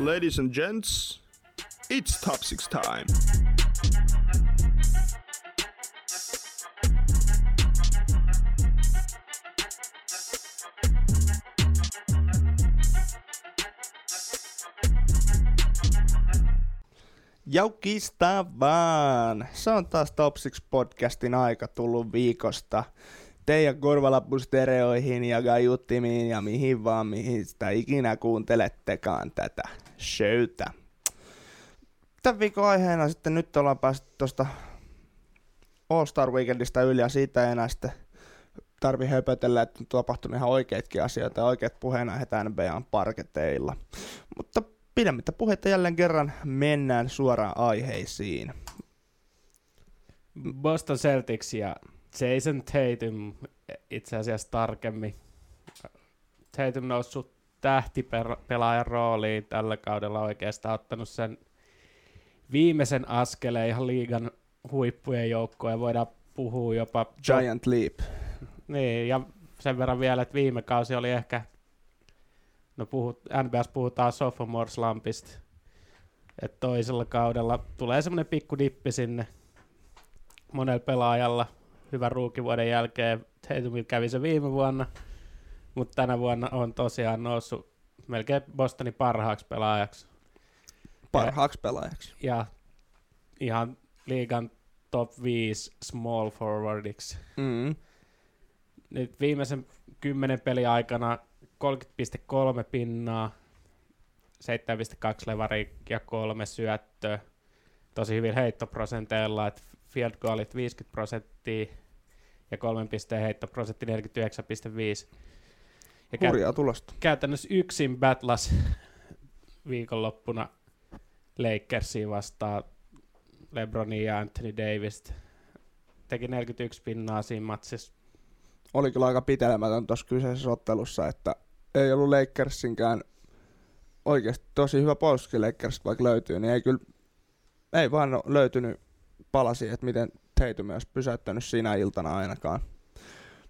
Ladies and gents, it's top six time. Jaukista vaan! Se on taas Top 6 podcastin aika tullut viikosta. Teidän korvalappustereoihin ja gajuttimiin ja mihin vaan, mihin sitä ikinä kuuntelettekaan tätä showta. Tämän viikon aiheena sitten nyt ollaan päästy tuosta All Star Weekendista yli ja siitä ei enää sitten tarvi höpötellä, että on tapahtunut ihan oikeitkin asioita ja oikeat puheenaiheet NBAn parketeilla. Mutta pidemmittä puhetta jälleen kerran mennään suoraan aiheisiin. Boston Celtics ja Jason Tatum itse asiassa tarkemmin. Tatum noussut tähtipelaajan rooliin tällä kaudella oikeastaan ottanut sen viimeisen askeleen ihan liigan huippujen joukkoon. Ja voidaan puhua jopa... Giant Leap. Niin, ja sen verran vielä, että viime kausi oli ehkä no puhut, NBS puhutaan sophomore slumpista, että toisella kaudella tulee semmoinen pikku dippi sinne monella pelaajalla, hyvä ruukivuoden jälkeen, Tatumilla kävi se viime vuonna, mutta tänä vuonna on tosiaan noussut melkein Bostonin parhaaksi pelaajaksi. Parhaaksi pelaajaksi. Ja ihan liigan top 5 small forwardiksi. Mm. Nyt viimeisen kymmenen peli aikana 30,3 pinnaa, 7,2 levari ja kolme syöttöä. Tosi hyvin heittoprosenteilla, että field goalit 50 prosenttia ja kolmen pisteen heittoprosentti 49,5. Ja Hurjaa tulosta. Käytännössä yksin battlas viikonloppuna Lakersiin vastaan LeBronia ja Anthony Davis. Teki 41 pinnaa siinä matsissa. Oli kyllä aika pitelemätön tuossa kyseisessä ottelussa, että ei ollut Lakersinkään oikeasti tosi hyvä puolustuskin Lakers, vaikka löytyy, niin ei kyllä ei vaan löytynyt palasi, että miten Tatum olisi pysäyttänyt siinä iltana ainakaan.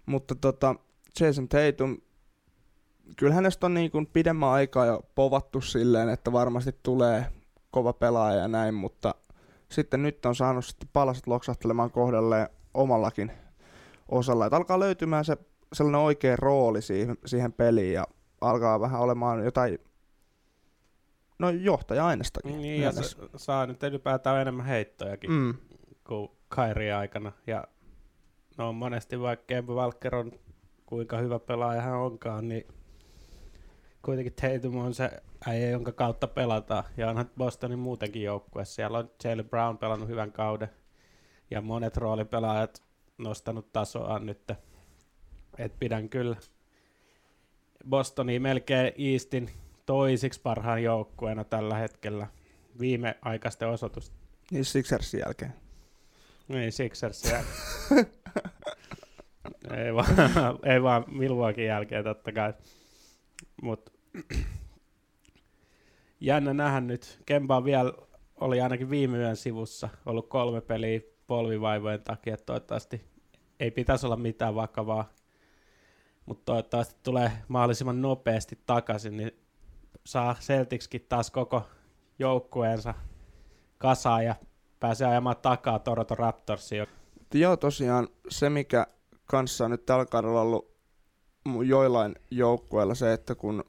Mutta tota, Jason Tatum, kyllä hänestä on niin kuin pidemmän aikaa jo povattu silleen, että varmasti tulee kova pelaaja ja näin, mutta sitten nyt on saanut sitten palaset loksahtelemaan kohdalleen omallakin osalla, että alkaa löytymään se sellainen oikea rooli siihen, siihen peliin ja alkaa vähän olemaan jotain no johtaja-ainestakin. Niin, ja se, saa nyt ylipäätään enemmän heittojakin mm. kuin Kairi aikana. Ja no monesti vaikka Kemba Walker on kuinka hyvä pelaaja hän onkaan, niin kuitenkin Tatum on se äijä, jonka kautta pelataan. Ja onhan Bostonin muutenkin joukkue. Siellä on Jalen Brown pelannut hyvän kauden. Ja monet roolipelaajat nostanut tasoa nyt et pidän kyllä Bostonia melkein Eastin toisiksi parhaan joukkueena tällä hetkellä viimeaikaisten osoitusta. Niin Sixersin jälkeen. Niin, Sixersin jälkeen. ei, vaan, ei vaan Milwaukee jälkeen totta kai. Mut jännä nähdä nyt. Kemba vielä oli ainakin viime yön sivussa ollut kolme peliä polvivaivojen takia. Toivottavasti ei pitäisi olla mitään vakavaa mutta toivottavasti tulee mahdollisimman nopeasti takaisin, niin saa Celticskin taas koko joukkueensa kasaan ja pääsee ajamaan takaa Toronto Raptorsiin. Joo, tosiaan se, mikä kanssa on nyt tällä kaudella ollut joillain joukkueilla se, että kun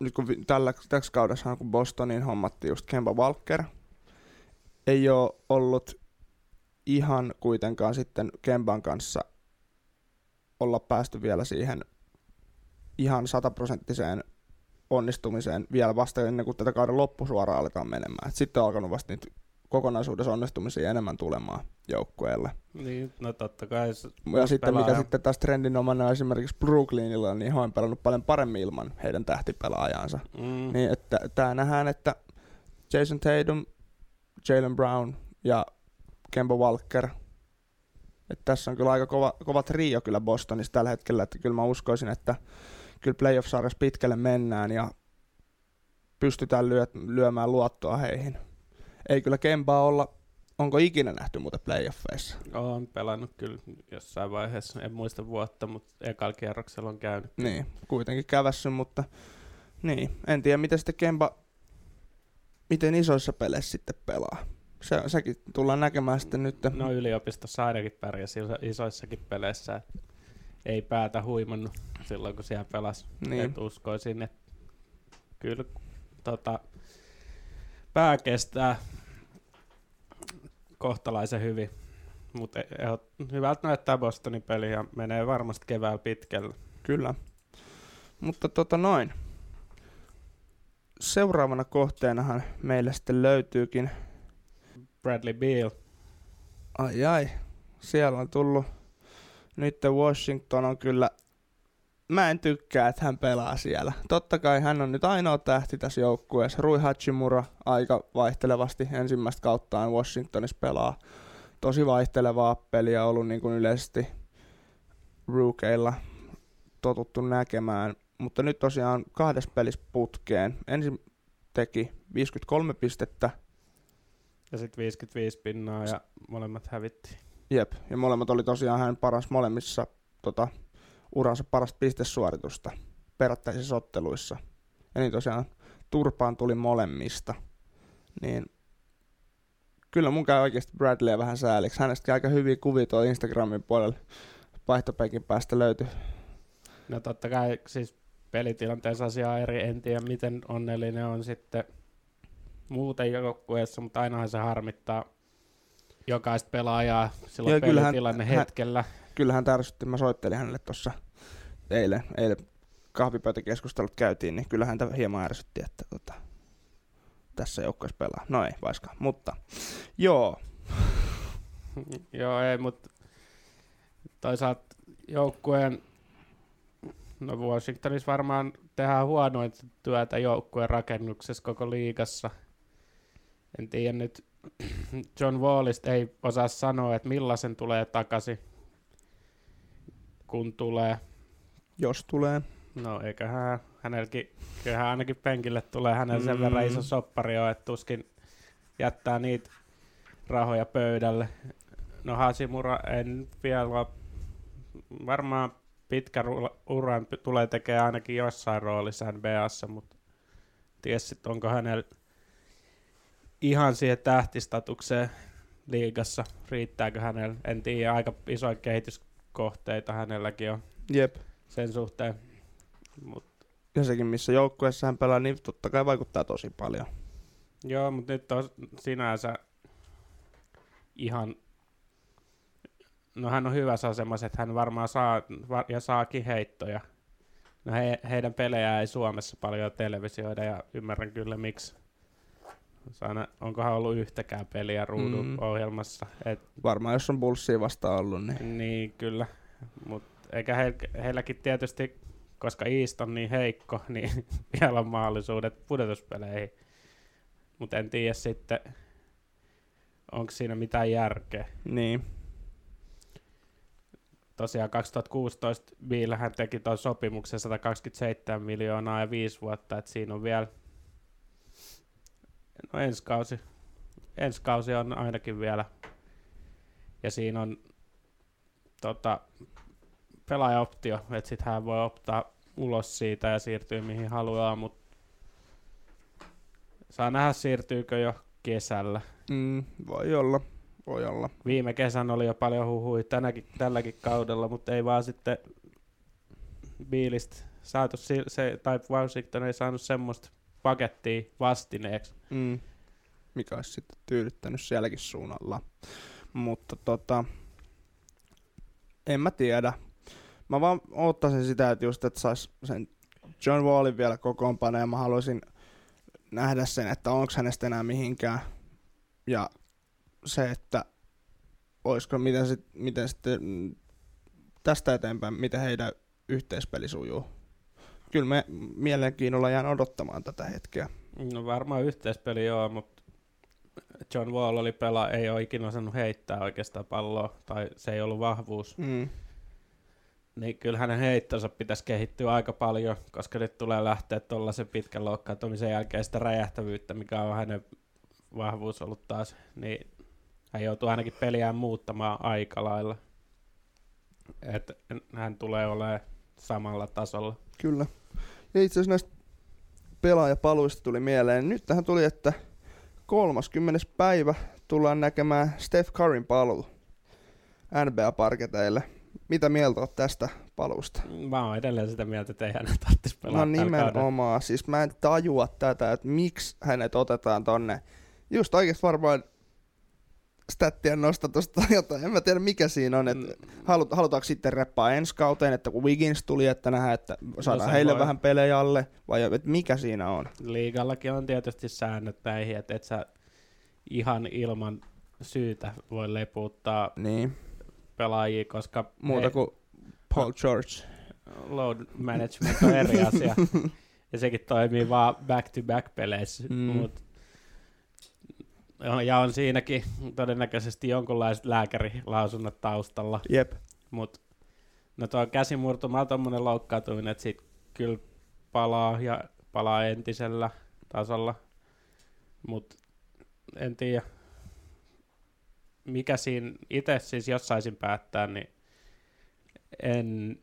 nyt kun tällä, tällä kaudessa kun Bostonin hommattiin just Kemba Walker, ei ole ollut ihan kuitenkaan sitten Kemban kanssa olla päästy vielä siihen ihan sataprosenttiseen onnistumiseen vielä vasta ennen kuin tätä kauden loppusuoraan aletaan menemään. Et sitten on alkanut vasta niitä kokonaisuudessa onnistumisia enemmän tulemaan joukkueelle. Niin, no totta kai. Ja sitten pelaaja. mikä sitten taas trendinomainen esimerkiksi Brooklynilla, niin he on pelannut paljon paremmin ilman heidän tähtipelaajansa. Mm. Niin että tämä nähdään, että Jason Tatum, Jalen Brown ja Kemba Walker – et tässä on kyllä aika kova, kova trio kyllä Bostonissa tällä hetkellä, että kyllä mä uskoisin, että kyllä playoff-sarjassa pitkälle mennään ja pystytään lyö, lyömään luottoa heihin. Ei kyllä Kempaa olla, onko ikinä nähty muuten playoffeissa? Olen pelannut kyllä jossain vaiheessa, en muista vuotta, mutta ekalla kierroksella on käynyt. Niin, kuitenkin kävässy, mutta Niin, en tiedä miten sitten Kemba, miten isoissa peleissä sitten pelaa. Se, sekin tullaan näkemään sitten nyt. No yliopistossa ainakin pärjäsi isoissakin peleissä. Ei päätä huimannut silloin, kun siellä pelasi. Niin. Et uskoisin, että kyllä tota, pää kestää kohtalaisen hyvin. Mutta e- hyvältä näyttää Bostonin peli ja menee varmasti keväällä pitkälle. Kyllä. Mutta tota noin. Seuraavana kohteenahan meille sitten löytyykin Bradley Beal. Ai ai, siellä on tullut. Nyt Washington on kyllä mä en tykkää, että hän pelaa siellä. Totta kai hän on nyt ainoa tähti tässä joukkueessa. Rui Hachimura aika vaihtelevasti ensimmäistä kauttaan Washingtonissa pelaa. Tosi vaihtelevaa peliä ollut niin kuin yleisesti rookeilla totuttu näkemään. Mutta nyt tosiaan kahdessa pelissä putkeen. Ensin teki 53 pistettä. Ja sitten 55 pinnaa ja molemmat hävitti. Jep, ja molemmat oli tosiaan hän paras molemmissa tota, uransa parasta pistesuoritusta perättäisissä otteluissa. Ja niin tosiaan turpaan tuli molemmista. Niin kyllä mun käy oikeasti Bradleyä vähän sääliksi. Hänestä aika hyviä kuvia tuolla Instagramin puolella vaihtopeikin päästä löytyy. No totta kai siis pelitilanteessa asia eri, en tiedä miten onnellinen on sitten muuten joukkueessa, mutta ainahan se harmittaa jokaista pelaajaa silloin ja pelitilanne hän, hetkellä. Hän, kyllähän tärsytti, mä soittelin hänelle tuossa eilen, eilen kahvipöytäkeskustelut käytiin, niin kyllähän tämä hieman ärsytti, että tota, tässä joukkueessa pelaa. No ei, vaiska, mutta joo. joo, ei, mutta toisaalta joukkueen, no Washingtonissa varmaan tehdään huonointa työtä joukkueen rakennuksessa koko liigassa. En tiedä nyt, John Wallista ei osaa sanoa, että millaisen tulee takaisin kun tulee. Jos tulee. No eiköhän hänelläkin, kyllähän ainakin penkille tulee hänellä sen mm. verran iso soppari on, että tuskin jättää niitä rahoja pöydälle. No Hasimura en vielä varmaan pitkä uran tulee tekemään ainakin jossain roolissa NBAssa, mutta ties sit onko hänellä ihan siihen tähtistatukseen liigassa, riittääkö hänellä, en tiedä, aika isoja kehitys kohteita hänelläkin on Jep. sen suhteen. Mut. Ja sekin, missä joukkueessa hän pelaa, niin totta kai vaikuttaa tosi paljon. Joo, mutta nyt on sinänsä ihan... No hän on hyvässä asemassa, että hän varmaan saa ja saakin heittoja. No he, heidän pelejä ei Suomessa paljon televisioida ja ymmärrän kyllä miksi. Saana, onkohan ollut yhtäkään peliä ruudun mm. ohjelmassa. Et, Varmaan jos on Bullsia vasta ollut. Niin, niin kyllä. Mutta eikä he, heilläkin tietysti, koska East on niin heikko, niin vielä on mahdollisuudet pudotuspeleihin. Mutta en tiedä sitten, onko siinä mitään järkeä. Niin. Tosiaan 2016 Bill teki tuon sopimuksen 127 miljoonaa ja viisi vuotta, että siinä on vielä No ensi kausi. Ensi kausi on ainakin vielä. Ja siinä on tota, pelaajaoptio, että sitten hän voi optaa ulos siitä ja siirtyä mihin haluaa, mutta saa nähdä siirtyykö jo kesällä. Mm, voi olla, voi olla. Viime kesän oli jo paljon huhui tänäkin, tälläkin kaudella, mutta ei vaan sitten Biilistä saatu se, tai Washington ei saanut semmoista pakettia vastineeksi. Mm. Mikä olisi sitten tyydyttänyt sielläkin suunnalla. Mutta tota, en mä tiedä. Mä vaan ottaisin sitä, että just, että sais sen John Wallin vielä kokoonpanoja ja mä haluaisin nähdä sen, että onko hänestä enää mihinkään. Ja se, että olisiko, miten, sit, miten sitten tästä eteenpäin, miten heidän yhteispeli sujuu kyllä me mielenkiinnolla jään odottamaan tätä hetkeä. No varmaan yhteispeli joo, mutta John Wall oli pelaa, ei ole ikinä osannut heittää oikeastaan palloa, tai se ei ollut vahvuus. Mm. Niin kyllä hänen heittonsa pitäisi kehittyä aika paljon, koska nyt tulee lähteä tuollaisen pitkän loukkaantumisen jälkeen sitä räjähtävyyttä, mikä on hänen vahvuus ollut taas, niin hän joutuu ainakin peliään muuttamaan aika lailla. Että hän tulee olemaan samalla tasolla. Kyllä. Ja itse asiassa näistä pelaajapaluista tuli mieleen. Nyt tähän tuli, että 30. päivä tullaan näkemään Steph Curryn paluu NBA-parketeille. Mitä mieltä olet tästä paluusta? Mä oon edelleen sitä mieltä, että ei hänet tarvitsisi pelata No nimenomaan. Siis mä en tajua tätä, että miksi hänet otetaan tonne. Just oikeasti varmaan stattien nostatusta tai jotain. En mä tiedä mikä siinä on. Että mm. halut, halutaanko sitten reppaa ensi kauteen, että kun Wiggins tuli, että nähdään, että saadaan no heille voi. vähän pelejä alle, vai että mikä siinä on? Liigallakin on tietysti säännöt näihin, että et sä ihan ilman syytä voi leputtaa niin. pelaajia, koska... Muuta he, kuin Paul George. Load management on eri asia. ja sekin toimii vaan back-to-back peleissä, mm. mutta ja on siinäkin todennäköisesti jonkunlaiset lääkärilausunnot taustalla. Jep. Mut, no tuo käsimurtuma on tommonen loukkaantuminen, että sit kyllä palaa ja palaa entisellä tasolla. Mut en tiedä, mikä siinä itse siis jos saisin päättää, niin en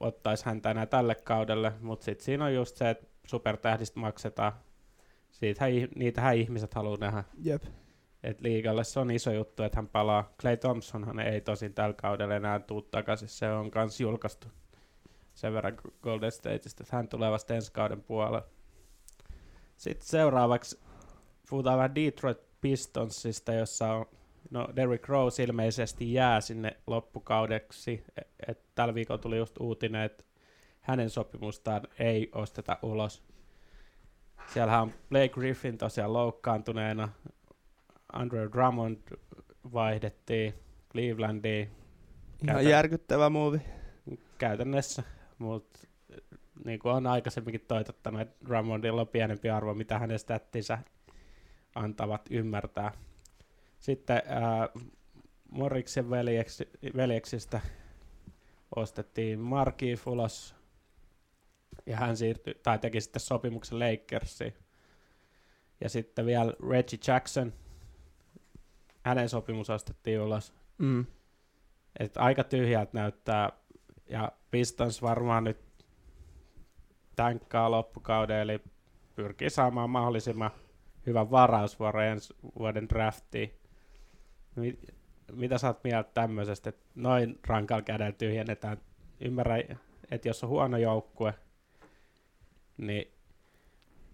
ottaisi häntä enää tälle kaudelle, mutta sitten siinä on just se, että supertähdistä maksetaan Siitähän, niitähän ihmiset haluaa nähdä. Jep. Et liigalle se on iso juttu, että hän palaa. Clay Thompsonhan ei tosin tällä kaudella enää tuu takaisin. Se on myös julkaistu sen verran Golden Stateista, että hän tulee vasta ensi kauden puolella. Sitten seuraavaksi puhutaan vähän Detroit Pistonsista, jossa on, no Derrick Rose ilmeisesti jää sinne loppukaudeksi. Et, et tällä viikolla tuli just uutinen, että hänen sopimustaan ei osteta ulos. Siellä on Blake Griffin tosiaan loukkaantuneena, Andrew Drummond vaihdettiin Clevelandiin. Ihan Käytän... järkyttävä muuvi. Käytännössä, mutta niin kuin on aikaisemminkin toitottanut, että Drummondilla on pienempi arvo, mitä hänen stattinsa antavat ymmärtää. Sitten äh, Moriksen veljeksi, veljeksistä ostettiin Marki Fulos ja hän siirtyi, tai teki sitten sopimuksen Lakersiin. Ja sitten vielä Reggie Jackson, hänen sopimus ostettiin ulos. Mm. Et aika tyhjältä näyttää, ja Pistons varmaan nyt tänkkaa loppukauden, eli pyrkii saamaan mahdollisimman hyvän varausvuoron ensi vuoden draftiin. Mitä sä oot mieltä tämmöisestä, että noin rankalla kädellä tyhjennetään? Ymmärrä, että jos on huono joukkue, niin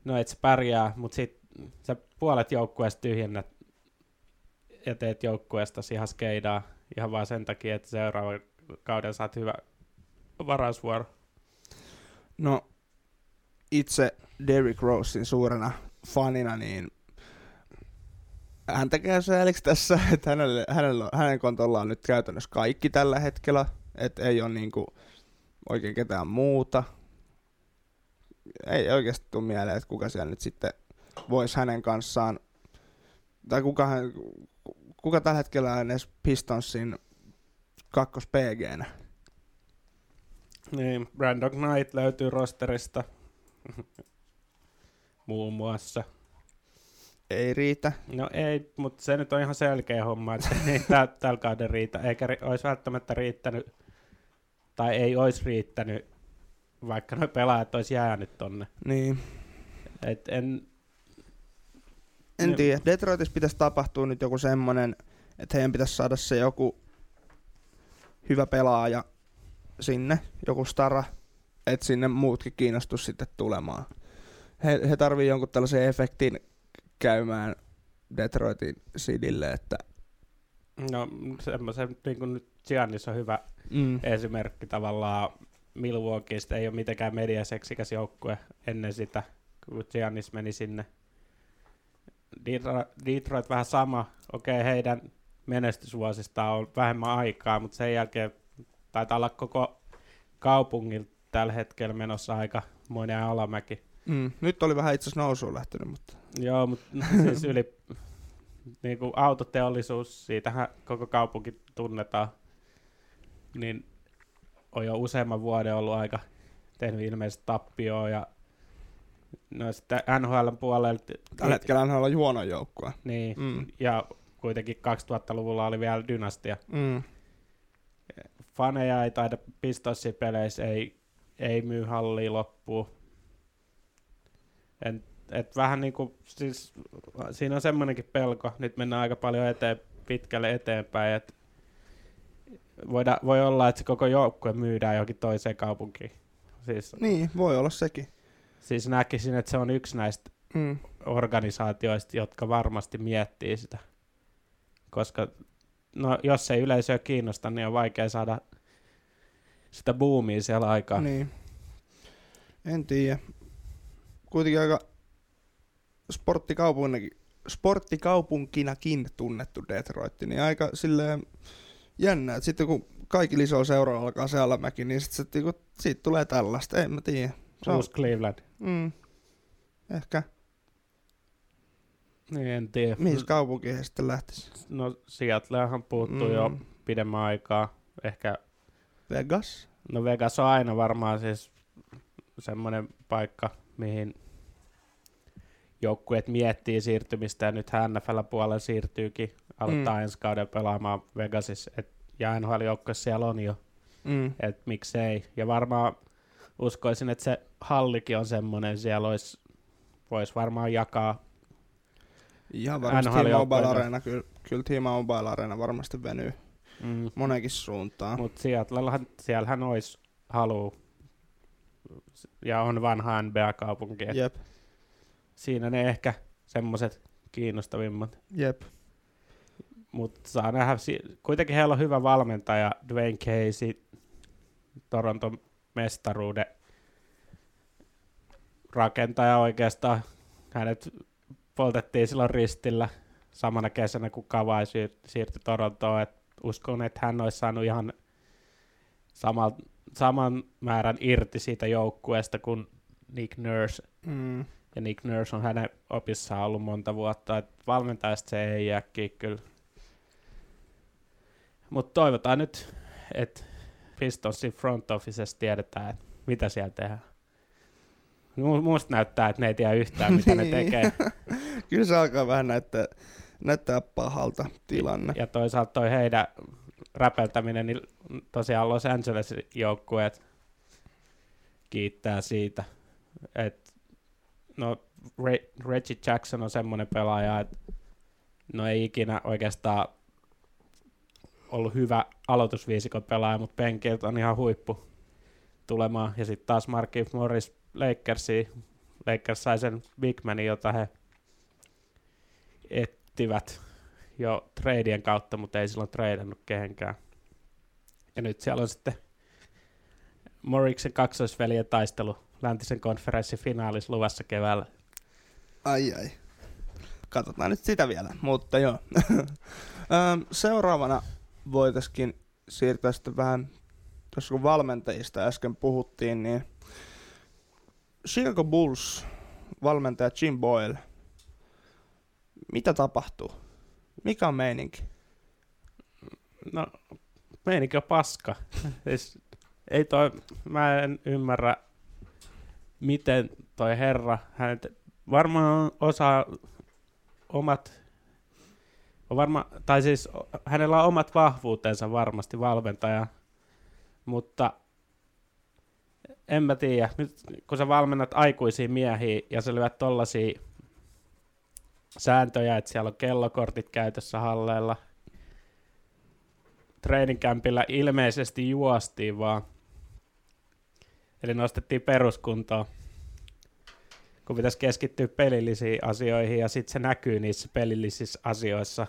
no et sä pärjää, mutta sit sä puolet joukkueesta tyhjennät ja teet joukkueesta ihan skeidaa ihan vaan sen takia, että seuraava kauden saat hyvä varausvuoro. No itse Derrick Rosein suurena fanina, niin hän tekee sääliksi tässä, että hänelle, hänelle, hänen kontollaan on nyt käytännössä kaikki tällä hetkellä, että ei ole niinku oikein ketään muuta ei oikeasti tule mieleen, että kuka siellä nyt sitten voisi hänen kanssaan, tai kuka, hän, kuka tällä hetkellä on edes Pistonsin kakkos pg Niin, Brandon Knight löytyy rosterista muun muassa. Ei riitä. No ei, mutta se nyt on ihan selkeä homma, että ei tä- tällä kauden riitä, eikä ri- olisi välttämättä riittänyt, tai ei olisi riittänyt vaikka nuo pelaajat olisi jäänyt tonne. Niin. Et en, en tiedä. Detroitissa pitäisi tapahtua nyt joku semmonen, että heidän pitäisi saada se joku hyvä pelaaja sinne, joku stara, että sinne muutkin kiinnostus sitten tulemaan. He, he tarvii jonkun tällaisen efektin käymään Detroitin sidille, että No semmoisen, niin kuin nyt Giannis on hyvä mm. esimerkki tavallaan Milwaukeeista ei ole mitenkään mediaseksikäs joukkue ennen sitä, kun Giannis meni sinne. Detroit, Detroit vähän sama. Okei, okay, heidän menestysvuosista on vähemmän aikaa, mutta sen jälkeen taitaa olla koko kaupungin tällä hetkellä menossa aika monen alamäki. Mm, nyt oli vähän itse asiassa nousuun lähtenyt, mutta... Joo, mutta siis yli niin kuin autoteollisuus, siitähän koko kaupunki tunnetaan, niin on jo useamman vuoden ollut aika tehnyt ilmeisesti tappioa ja no sitten NHL puolella... Tällä hetkellä NHL on huono joukkue. Niin, mm. ja kuitenkin 2000-luvulla oli vielä dynastia. Mm. Faneja ei taida pistossi peleissä, ei, ei myy halliin loppuun. En, et vähän niin kuin, siis, siinä on semmoinenkin pelko, nyt mennään aika paljon eteen, pitkälle eteenpäin, että voida, voi olla, että se koko joukkue myydään johonkin toiseen kaupunkiin. Siis, niin, voi olla sekin. Siis näkisin, että se on yksi näistä mm. organisaatioista, jotka varmasti miettii sitä. Koska no, jos ei yleisöä kiinnosta, niin on vaikea saada sitä boomia siellä aikaa. Niin. En tiedä. Kuitenkin aika sporttikaupunkinakin, sporttikaupunkinakin tunnettu Detroit, niin aika silleen jännä, että sitten kun kaikki iso seura alkaa se alamäki, niin sitten sit, niinku, siitä tulee tällaista, en mä tiedä. Se on Cleveland. Mm. Ehkä. Niin, en tiedä. Mihin kaupunkiin he sitten lähtisi? No Seattlehan puuttuu mm. jo pidemmän aikaa. Ehkä... Vegas? No Vegas on aina varmaan siis semmoinen paikka, mihin joukkueet miettii siirtymistä ja nyt NFL-puolella siirtyykin aloittaa mm. ensi kauden pelaamaan Vegasissa. Et, ja nhl siellä on jo, mm. että miksei. Ja varmaan uskoisin, että se hallikin on semmoinen, siellä olisi, voisi varmaan jakaa Ihan varmasti T-Mobile Arena, kyllä, kyllä T-Mobile Arena varmasti venyy mm. monenkin suuntaan. Mutta siellähän olisi halu ja on vanha NBA-kaupunki. Jep. Siinä ne ehkä semmoiset kiinnostavimmat. Jep. Mutta saa nähdä, kuitenkin heillä on hyvä valmentaja, Dwayne Casey, Toronton mestaruuden rakentaja oikeastaan. Hänet poltettiin silloin ristillä samana kesänä, kun Kawhi siirtyi Torontoon. Et uskon, että hän olisi saanut ihan saman, saman määrän irti siitä joukkueesta kuin Nick Nurse. Mm. Ja Nick Nurse on hänen opissaan ollut monta vuotta, että valmentajasta se ei jää kyllä. Mutta toivotaan nyt, että Pistonsin front officessa tiedetään, että mitä siellä tehdään. Musta näyttää, että ne ei tiedä yhtään, mitä ne niin. tekee. Kyllä se alkaa vähän näyttää, näyttää pahalta tilanne. Ja toisaalta toi heidän räpeltäminen, niin tosiaan Los Angeles-joukkueet kiittää siitä. Et, no, Reggie Jackson on semmoinen pelaaja, että no ei ikinä oikeastaan ollut hyvä aloitusviisikon pelaaja, mutta penkiltä on ihan huippu tulemaan. Ja sitten taas Markif Morris Lakersi. Lakers sai sen big manin, jota he ettivät jo treidien kautta, mutta ei silloin treidannut kehenkään. Ja nyt siellä on sitten Moriksen kaksoisveljen taistelu läntisen konferenssin finaalis luvassa keväällä. Ai ai. Katsotaan nyt sitä vielä, mutta joo. Seuraavana voitaisiin siirtyä sitten vähän, tuossa kun valmentajista äsken puhuttiin, niin Chicago Bulls valmentaja Jim Boyle. Mitä tapahtuu? Mikä on meininki? No, meininki on paska. siis, ei toi, mä en ymmärrä, miten toi herra, hän varmaan osaa omat, on varma, tai siis hänellä on omat vahvuutensa varmasti valmentaja, mutta en mä tiedä. Nyt kun sä valmennat aikuisia miehiä ja sä lyöt tollasia sääntöjä, että siellä on kellokortit käytössä halleilla, treeninkämpillä ilmeisesti juostiin vaan. Eli nostettiin peruskuntoon, kun pitäisi keskittyä pelillisiin asioihin ja sitten se näkyy niissä pelillisissä asioissa.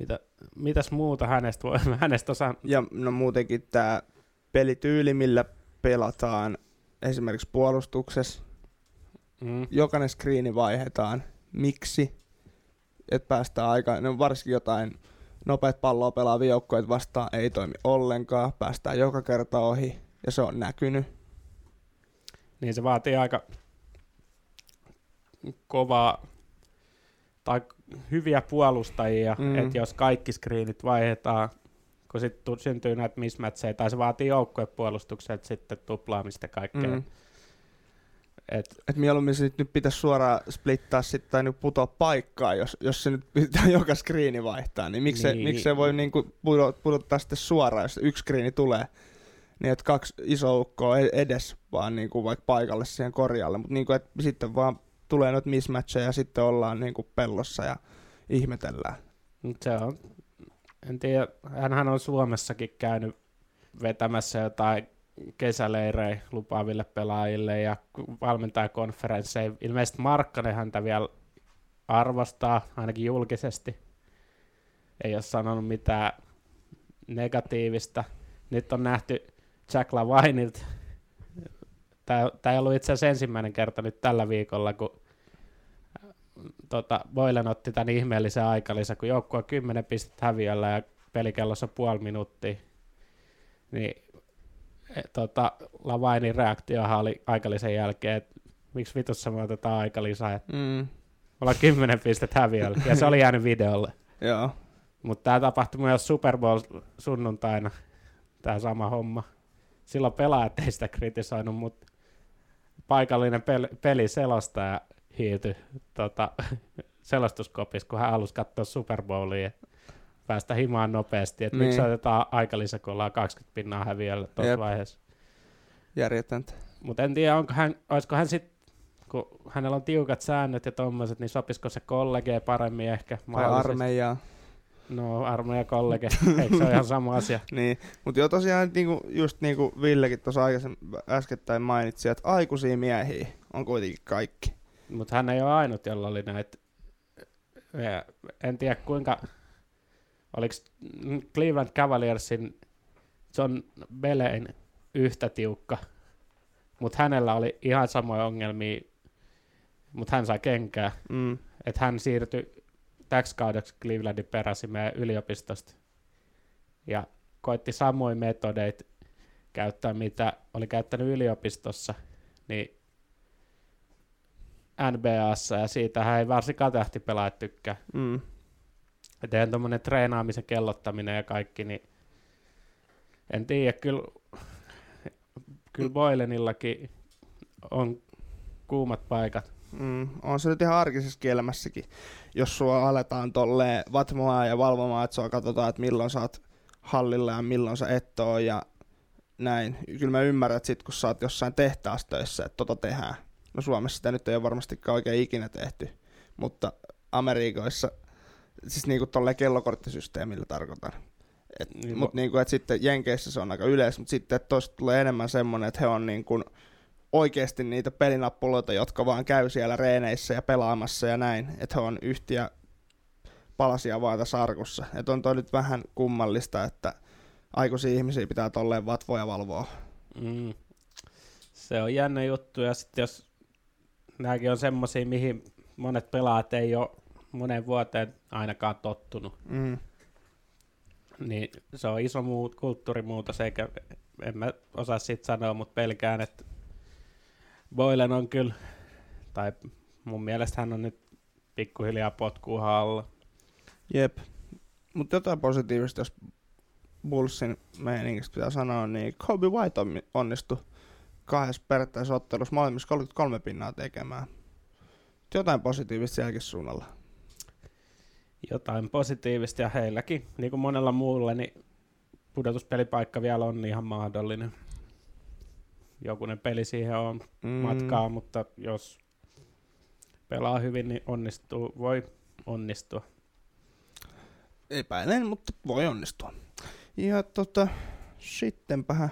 Mitä, mitäs muuta hänestä voi hänestä osaa? Ja no muutenkin tämä pelityyli, millä pelataan esimerkiksi puolustuksessa. Mm. Jokainen screeni vaihdetaan. Miksi? Että päästään aikaan, no varsinkin jotain nopeat palloa pelaavia joukkoja vastaan ei toimi ollenkaan. Päästään joka kerta ohi ja se on näkynyt. Niin se vaatii aika kovaa tai hyviä puolustajia, mm. että jos kaikki screenit vaihdetaan kun sitten syntyy näitä mismatcheja, tai se vaatii joukkuepuolustukset sitten tuplaamista kaikkea. Mm. Et, et mieluummin se nyt pitäisi suoraan splittaa sitten tai nyt putoa paikkaa, jos, jos se nyt pitää joka screeni vaihtaa, niin miksi, niin. Se, miksi se voi niinku pudottaa sitten suoraan, jos yksi screeni tulee, niin että kaksi iso ukkoa e- edes vaan niin kuin vaikka paikalle siihen korjalle, mutta niin kuin, että sitten vaan tulee noita mismatcheja ja sitten ollaan niin kuin pellossa ja ihmetellään. Se on, en tiedä, hänhän on Suomessakin käynyt vetämässä jotain kesäleirejä lupaaville pelaajille ja valmentajakonferensseja. Ilmeisesti Markkanen häntä vielä arvostaa, ainakin julkisesti. Ei ole sanonut mitään negatiivista. Nyt on nähty Jack Lavinilta. Tämä, ei ollut itse asiassa ensimmäinen kerta nyt tällä viikolla, kun tota, Boylen otti tämän ihmeellisen aikalisä, kun joukkue on 10 pistettä häviöllä ja pelikellossa puoli minuuttia. Niin e, tota, Lavainin reaktiohan oli aikalisen jälkeen, että miksi vitussa me otetaan aikalisää, että mm. ollaan 10 pistettä häviöllä, ja se oli jäänyt videolle. Joo. Mutta tämä tapahtui myös Super Bowl sunnuntaina, tämä sama homma. Silloin pelaajat ei sitä kritisoinut, mutta paikallinen pel- peliselostaja hiilty tota, selostuskopissa, kun hän halusi katsoa Super Bowlia päästä himaan nopeasti, että niin. miksi otetaan aikalisä, kun ollaan 20 pinnaa häviöllä tuossa vaiheessa. Järjetöntä. Mutta en tiedä, onko hän, olisiko hän sitten, kun hänellä on tiukat säännöt ja tommoset, niin sopisiko se kollegeen paremmin ehkä? Tai armeijaa. No armeija kollege, eikö se ole ihan sama asia? niin, mutta jo tosiaan niinku, just niin kuin Villekin tuossa äskettäin mainitsi, että aikuisia miehiä on kuitenkin kaikki. Mutta hän ei ole ainut, jolla oli näitä, en tiedä kuinka, oliko Cleveland Cavaliersin John Belein yhtä tiukka, mutta hänellä oli ihan samoja ongelmia, mutta hän sai kenkää. Mm. Että hän siirtyi täksi kaudeksi Clevelandin peräsi meidän yliopistosta. Ja koitti samoin metodeit käyttää, mitä oli käyttänyt yliopistossa, niin NBAssa, ja siitä hän ei varsinkaan tähtipelaajat tykkää. Mm. Ja tuommoinen treenaamisen kellottaminen ja kaikki, niin en tiedä, kyllä, kyllä Boylenillakin on kuumat paikat. Mm, on se nyt ihan arkisessa elämässäkin, jos sua aletaan tolleen vatmomaan ja valvomaan, että sua katsotaan, että milloin sä oot hallilla ja milloin sä et oo ja näin. Kyllä mä ymmärrän, että sit kun sä oot jossain tehtaassa töissä, että tota tehdään. No Suomessa sitä nyt ei ole varmastikaan oikein ikinä tehty, mutta Amerikoissa, siis niinku tolleen kellokorttisysteemillä tarkoitan. Et, niin, mutta niinku, että sitten Jenkeissä se on aika yleis, mutta sitten että tulee enemmän semmoinen, että he on niin kuin, oikeasti niitä pelinappuloita, jotka vaan käy siellä reeneissä ja pelaamassa ja näin, että he on yhtiä palasia vaan tässä arkussa. Että on toi nyt vähän kummallista, että aikuisia ihmisiä pitää tolleen vatvoja valvoa. Mm. Se on jännä juttu, ja sitten jos nämäkin on semmoisia, mihin monet pelaajat ei ole monen vuoteen ainakaan tottunut, mm. niin se on iso muut, kulttuurimuutos, eikä en mä osaa siitä sanoa, mutta pelkään, että Boylen on kyllä, tai mun mielestä hän on nyt pikkuhiljaa potkuu alla. Jep, mutta jotain positiivista, jos Bullsin meiningistä pitää sanoa, niin Kobe White onnistui kahdessa periaatteessa ottelussa molemmissa 33 pinnaa tekemään. Jotain positiivista sielläkin suunnalla. Jotain positiivista ja heilläkin, niin kuin monella muulla, niin pudotuspelipaikka vielä on ihan mahdollinen jokunen peli siihen on mm. matkaa, mutta jos pelaa hyvin, niin onnistuu, voi onnistua. Epäilen, mutta voi onnistua. Ja tota, sittenpä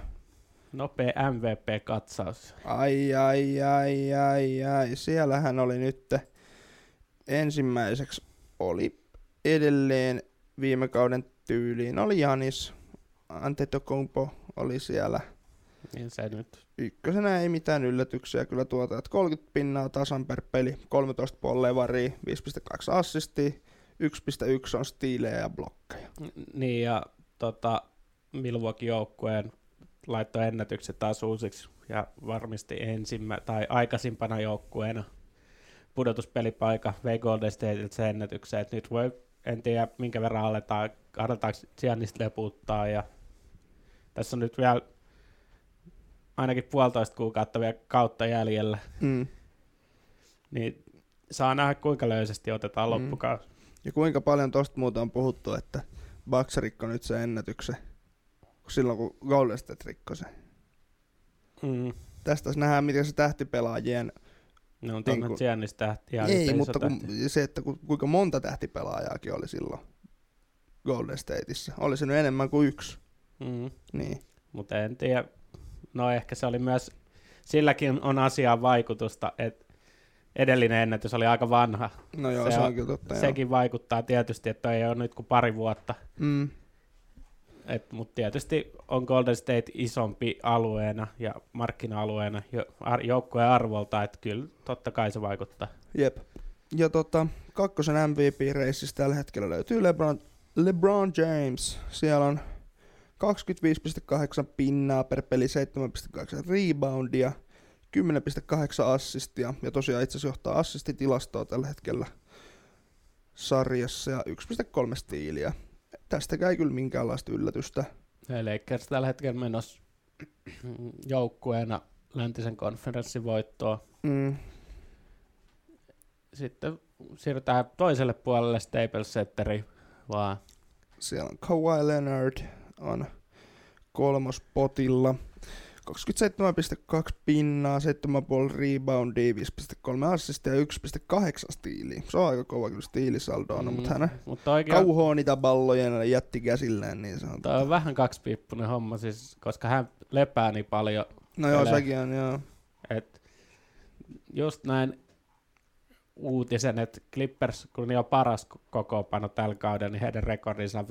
Nopea MVP-katsaus. Ai, ai, ai, ai, ai. Siellähän oli nyt ensimmäiseksi oli edelleen viime kauden tyyliin oli Janis. Antetokounmpo oli siellä – niin se nyt. Ykkösenä ei mitään yllätyksiä kyllä tuota, että 30 pinnaa tasan per peli, 13 pollevaria, 5.2 assistia, 1.1 on stiilejä ja blokkeja. Niin ja tota, Milwaukee joukkueen laittoi ennätykset taas uusiksi ja varmisti ensimmä, tai aikaisimpana joukkueena pudotuspelipaikka vei Golden State se ennätyksen, että nyt voi, en tiedä minkä verran aletaan, aletaanko Giannista leputtaa ja tässä on nyt vielä ainakin puolitoista kuukautta vielä kautta jäljellä. Mm. Niin saa nähdä, kuinka löysästi otetaan mm. loppukausi. Ja kuinka paljon tosta muuta on puhuttu, että Bucks rikko nyt se ennätyksen, silloin kun Golden State rikkoi sen. Mm. Tästä nähdään, miten se tähtipelaajien... Ne on Niin Giannis tähti Ei, mutta kun, tähti. se, että ku, kuinka monta tähtipelaajaakin oli silloin Golden Stateissa. Oli se nyt enemmän kuin yksi. Mm. Niin. Mutta en tiedä. No ehkä se oli myös, silläkin on asiaan vaikutusta, että edellinen ennätys oli aika vanha. No joo, Se se, on- on kyllä totta. joo. Sekin vaikuttaa tietysti, että ei ole nyt kuin pari vuotta. Mm. Mutta tietysti on Golden State isompi alueena ja markkina-alueena jo, ar, joukkueen arvolta, että kyllä totta kai se vaikuttaa. Jep. Ja tota, kakkosen MVP-reissistä tällä hetkellä löytyy LeBron, LeBron James. Siellä on 25,8 pinnaa per peli, 7,8 reboundia, 10,8 assistia. Ja tosiaan itse asiassa johtaa assistitilastoa tällä hetkellä sarjassa ja 1,3 stiiliä. Tästäkään ei kyllä minkäänlaista yllätystä. Lakers tällä hetkellä menossa joukkueena läntisen konferenssin voittoon. Mm, Sitten siirrytään toiselle puolelle Staples Centeri vaan. Siellä on Kawhi Leonard on kolmospotilla. 27,2 pinnaa, 7,5 reboundia, 5,3 assistia ja 1,8 stiiliä. Se on aika kova kyllä stiilisaldo on, mm. mutta hän mutta oikein kauhoo niitä balloja ja jätti käsillään niin sanotaan. toi on vähän kaksipiippunen homma, siis, koska hän lepää niin paljon. No joo, sekin on joo. Et just näin uutisen, että Clippers, kun ne on paras ko- kokoonpano tällä kaudella, niin heidän rekordinsa on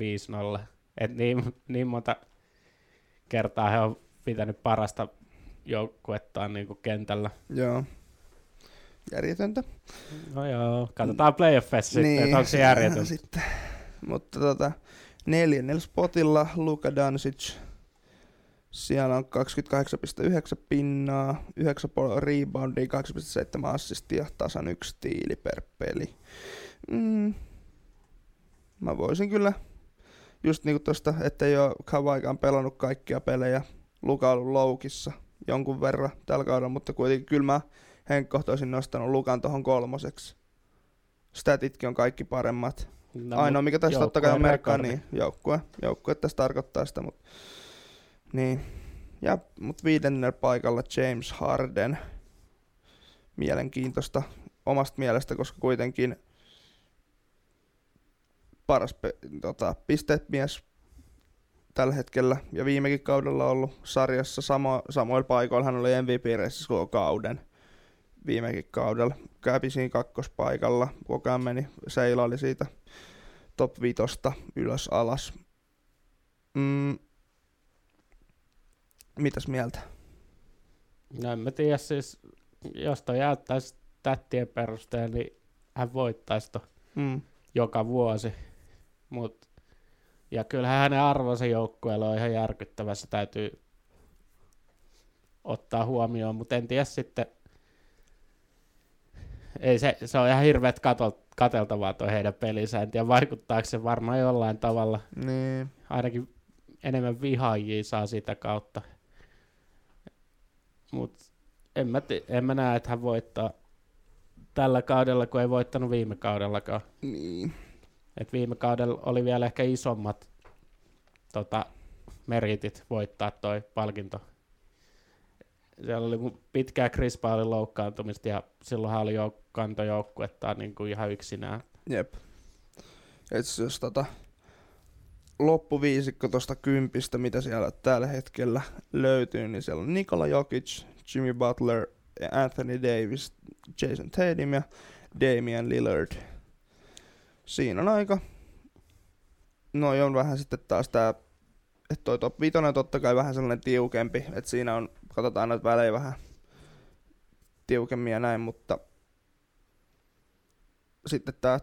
5-0. Et niin, niin monta kertaa he on pitänyt parasta joukkuettaan niin kuin kentällä. Joo. Järjetöntä. No joo, katsotaan playoffissa sitten, että onko se järjetöntä. Sitten. Mutta tota, neljännellä spotilla Luka Doncic. Siellä on 28,9 pinnaa, 9,5 reboundia, 2,7 assistia, tasan yksi tiili per peli. Mm. Mä voisin kyllä, just niinku tosta, että ei ole Kawaikaan pelannut kaikkia pelejä. Luka ollut loukissa jonkun verran tällä kaudella, mutta kuitenkin kyllä mä henkkohtoisin nostanut Lukan tohon kolmoseksi. Statitkin on kaikki paremmat. No, Ainoa, mut mikä tässä totta kai on merkkaa, niin joukkue. Joukkue tässä tarkoittaa sitä, mutta niin. Ja, mutta viidennellä paikalla James Harden. Mielenkiintoista omasta mielestä, koska kuitenkin paras pe- tota, pisteet mies tällä hetkellä ja viimekin kaudella ollut sarjassa samo, samoilla paikoilla. Hän oli MVP-reisissä koko kauden viimekin kaudella. Kävi siinä kakkospaikalla, koko ajan meni, seilaili siitä top vitosta ylös alas. Mm. Mitäs mieltä? No en mä tiedä, siis jos toi jäyttäisi tättien perusteella, niin hän voittaisi to Mm. joka vuosi. Mut, ja kyllähän hänen arvonsa joukkueella on ihan järkyttävä, se täytyy ottaa huomioon, mutta en tiedä sitten, ei se, se on ihan hirveet kato, kateltavaa toi heidän pelinsä, en tiedä vaikuttaako se varmaan jollain tavalla, Niin. ainakin enemmän vihaajia saa sitä kautta. Mutta en mä, ti- en mä näe, että hän voittaa tällä kaudella, kun ei voittanut viime kaudellakaan. Niin. Et viime kaudella oli vielä ehkä isommat tota, meritit voittaa toi palkinto. Siellä oli mu- pitkää Chris Paulin loukkaantumista ja silloinhan oli jouk- kantojoukkuetta niin kuin ihan yksinään. Jep. Et jos tota loppuviisikko tosta kympistä, mitä siellä tällä hetkellä löytyy, niin siellä on Nikola Jokic, Jimmy Butler, Anthony Davis, Jason Tatum ja Damian Lillard. Siinä on aika... No on vähän sitten taas tää, että toi top 5 on totta kai vähän sellainen tiukempi, että siinä on, katsotaan näitä välejä vähän tiukemmin ja näin, mutta sitten tämä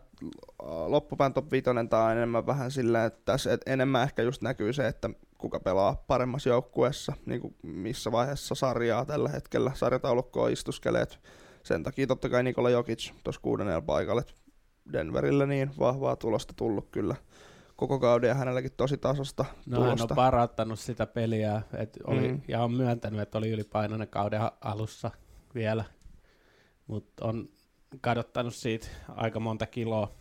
loppupään top 5 tää on enemmän vähän silleen, että tässä enemmän ehkä just näkyy se, että kuka pelaa paremmassa joukkueessa, niin kuin missä vaiheessa sarjaa tällä hetkellä, sarjataulukkoa istuskeleet. Sen takia totta kai Nikola Jokic tuossa kuudennella paikalla, että Denverillä niin vahvaa tulosta tullut kyllä koko kauden ja hänelläkin tosi tasasta No hän tulosta. on parantanut sitä peliä et oli, Mm. ja on myöntänyt, että oli ylipainoinen kauden alussa vielä, mutta on kadottanut siitä aika monta kiloa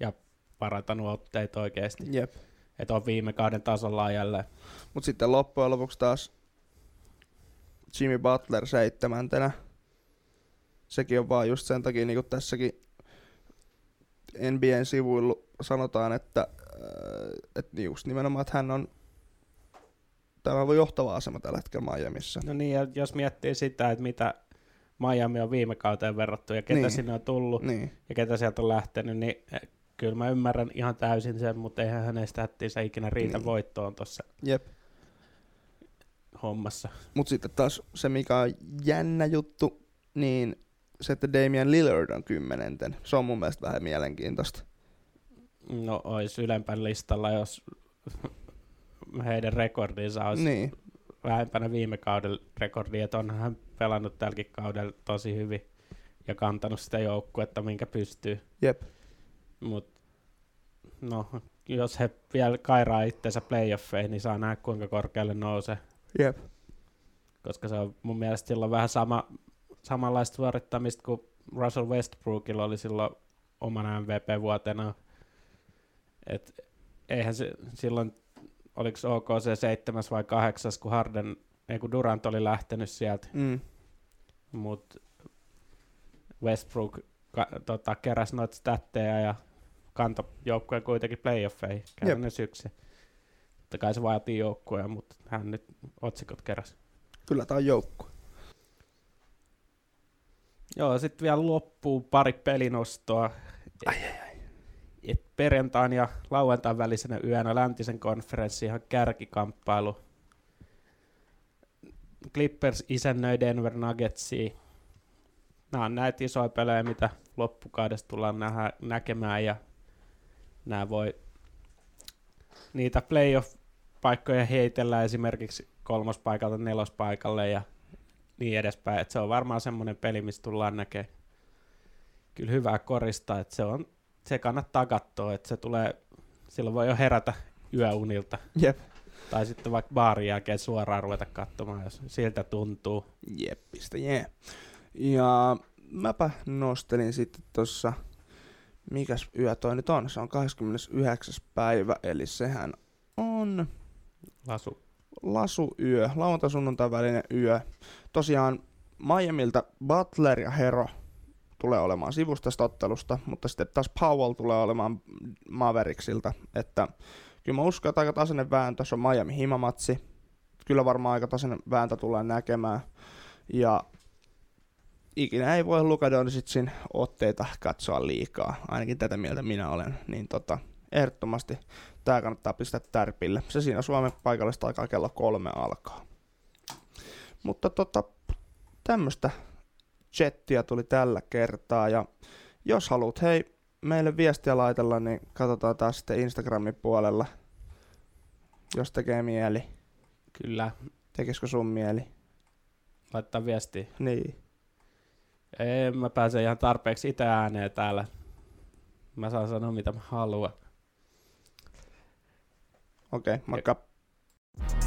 ja parantanut otteita oikeasti. Jep. että on viime kauden tasolla jälleen. Mutta sitten loppujen lopuksi taas Jimmy Butler seitsemäntenä. Sekin on vaan just sen takia, niin kuin tässäkin NBAn sivuilla sanotaan, että, äh, että just nimenomaan, että hän on tämä on johtava asema tällä hetkellä Miamiissa. No niin, ja jos miettii sitä, että mitä Miami on viime kauteen verrattu ja ketä niin. sinne on tullut niin. ja ketä sieltä on lähtenyt, niin eh, kyllä mä ymmärrän ihan täysin sen, mutta eihän hänestä se ikinä riitä niin. voittoon tuossa Jep. hommassa. Mutta sitten taas se, mikä on jännä juttu, niin se, että Damian Lillard on kymmenenten. Se on mun mielestä vähän mielenkiintoista. No, olisi ylempän listalla, jos heidän rekordinsa olisi niin. vähempänä viime kauden rekordi, että onhan hän pelannut tälläkin kaudella tosi hyvin ja kantanut sitä joukkuetta, minkä pystyy. Jep. Mut, no, jos he vielä kairaa itsensä playoffeihin, niin saa nähdä kuinka korkealle nousee. Jep. Koska se on mun mielestä silloin vähän sama, samanlaista suorittamista kuin Russell Westbrookilla oli silloin omana MVP-vuotena. Et eihän se silloin, oliko OK se seitsemäs vai kahdeksas, kun Harden, ei kun Durant oli lähtenyt sieltä. Mm. Mutta Westbrook ka, tota, keräsi noita statteja ja kantoi joukkueen kuitenkin playoffeihin käytännön syksy. Totta kai se vaatii joukkueen, mutta hän nyt otsikot keräsi. Kyllä tämä on joukkue. Joo, sitten vielä loppuu pari pelinostoa. Ai, ai, ai. Et perjantain ja lauantain välisenä yönä läntisen konferenssi ihan kärkikamppailu. Clippers isännöi Denver Nuggetsia. Nämä on näitä isoja pelejä, mitä loppukaudesta tullaan nähdä, näkemään ja nämä voi niitä playoff-paikkoja heitellä esimerkiksi kolmospaikalta nelospaikalle ja niin edespäin. Et se on varmaan semmoinen peli, missä tullaan näkemään kyllä hyvää korista, että se, on, se kannattaa katsoa, että se tulee, silloin voi jo herätä yöunilta. Jep. Tai sitten vaikka baarin jälkeen suoraan ruveta katsomaan, jos siltä tuntuu. Jeppistä, jee. Ja mäpä nostelin sitten tuossa, mikäs yö toi nyt on, se on 29. päivä, eli sehän on... Lasu. Lasuyö, lauantai välinen yö. Tosiaan Miamilta Butler ja Hero tulee olemaan sivusta ottelusta, mutta sitten taas Powell tulee olemaan Mavericksilta, että kyllä mä uskon, että aika tasainen vääntö, se on Miami himamatsi, kyllä varmaan aika tasainen vääntö tulee näkemään, ja ikinä ei voi Luka Doncicin otteita katsoa liikaa, ainakin tätä mieltä minä olen, niin tota, ehdottomasti tämä kannattaa pistää tärpille. Se siinä Suomen paikallista aikaa kello kolme alkaa. Mutta tota, tämmöistä chattia tuli tällä kertaa ja jos haluat hei meille viestiä laitella, niin katsotaan taas sitten Instagramin puolella, jos tekee mieli. Kyllä. Tekisikö sun mieli? Laittaa viesti. Niin. Ei, mä pääsen ihan tarpeeksi itse ääneen täällä. Mä saan sanoa mitä mä haluan. Okei, okay, moikka. Okay.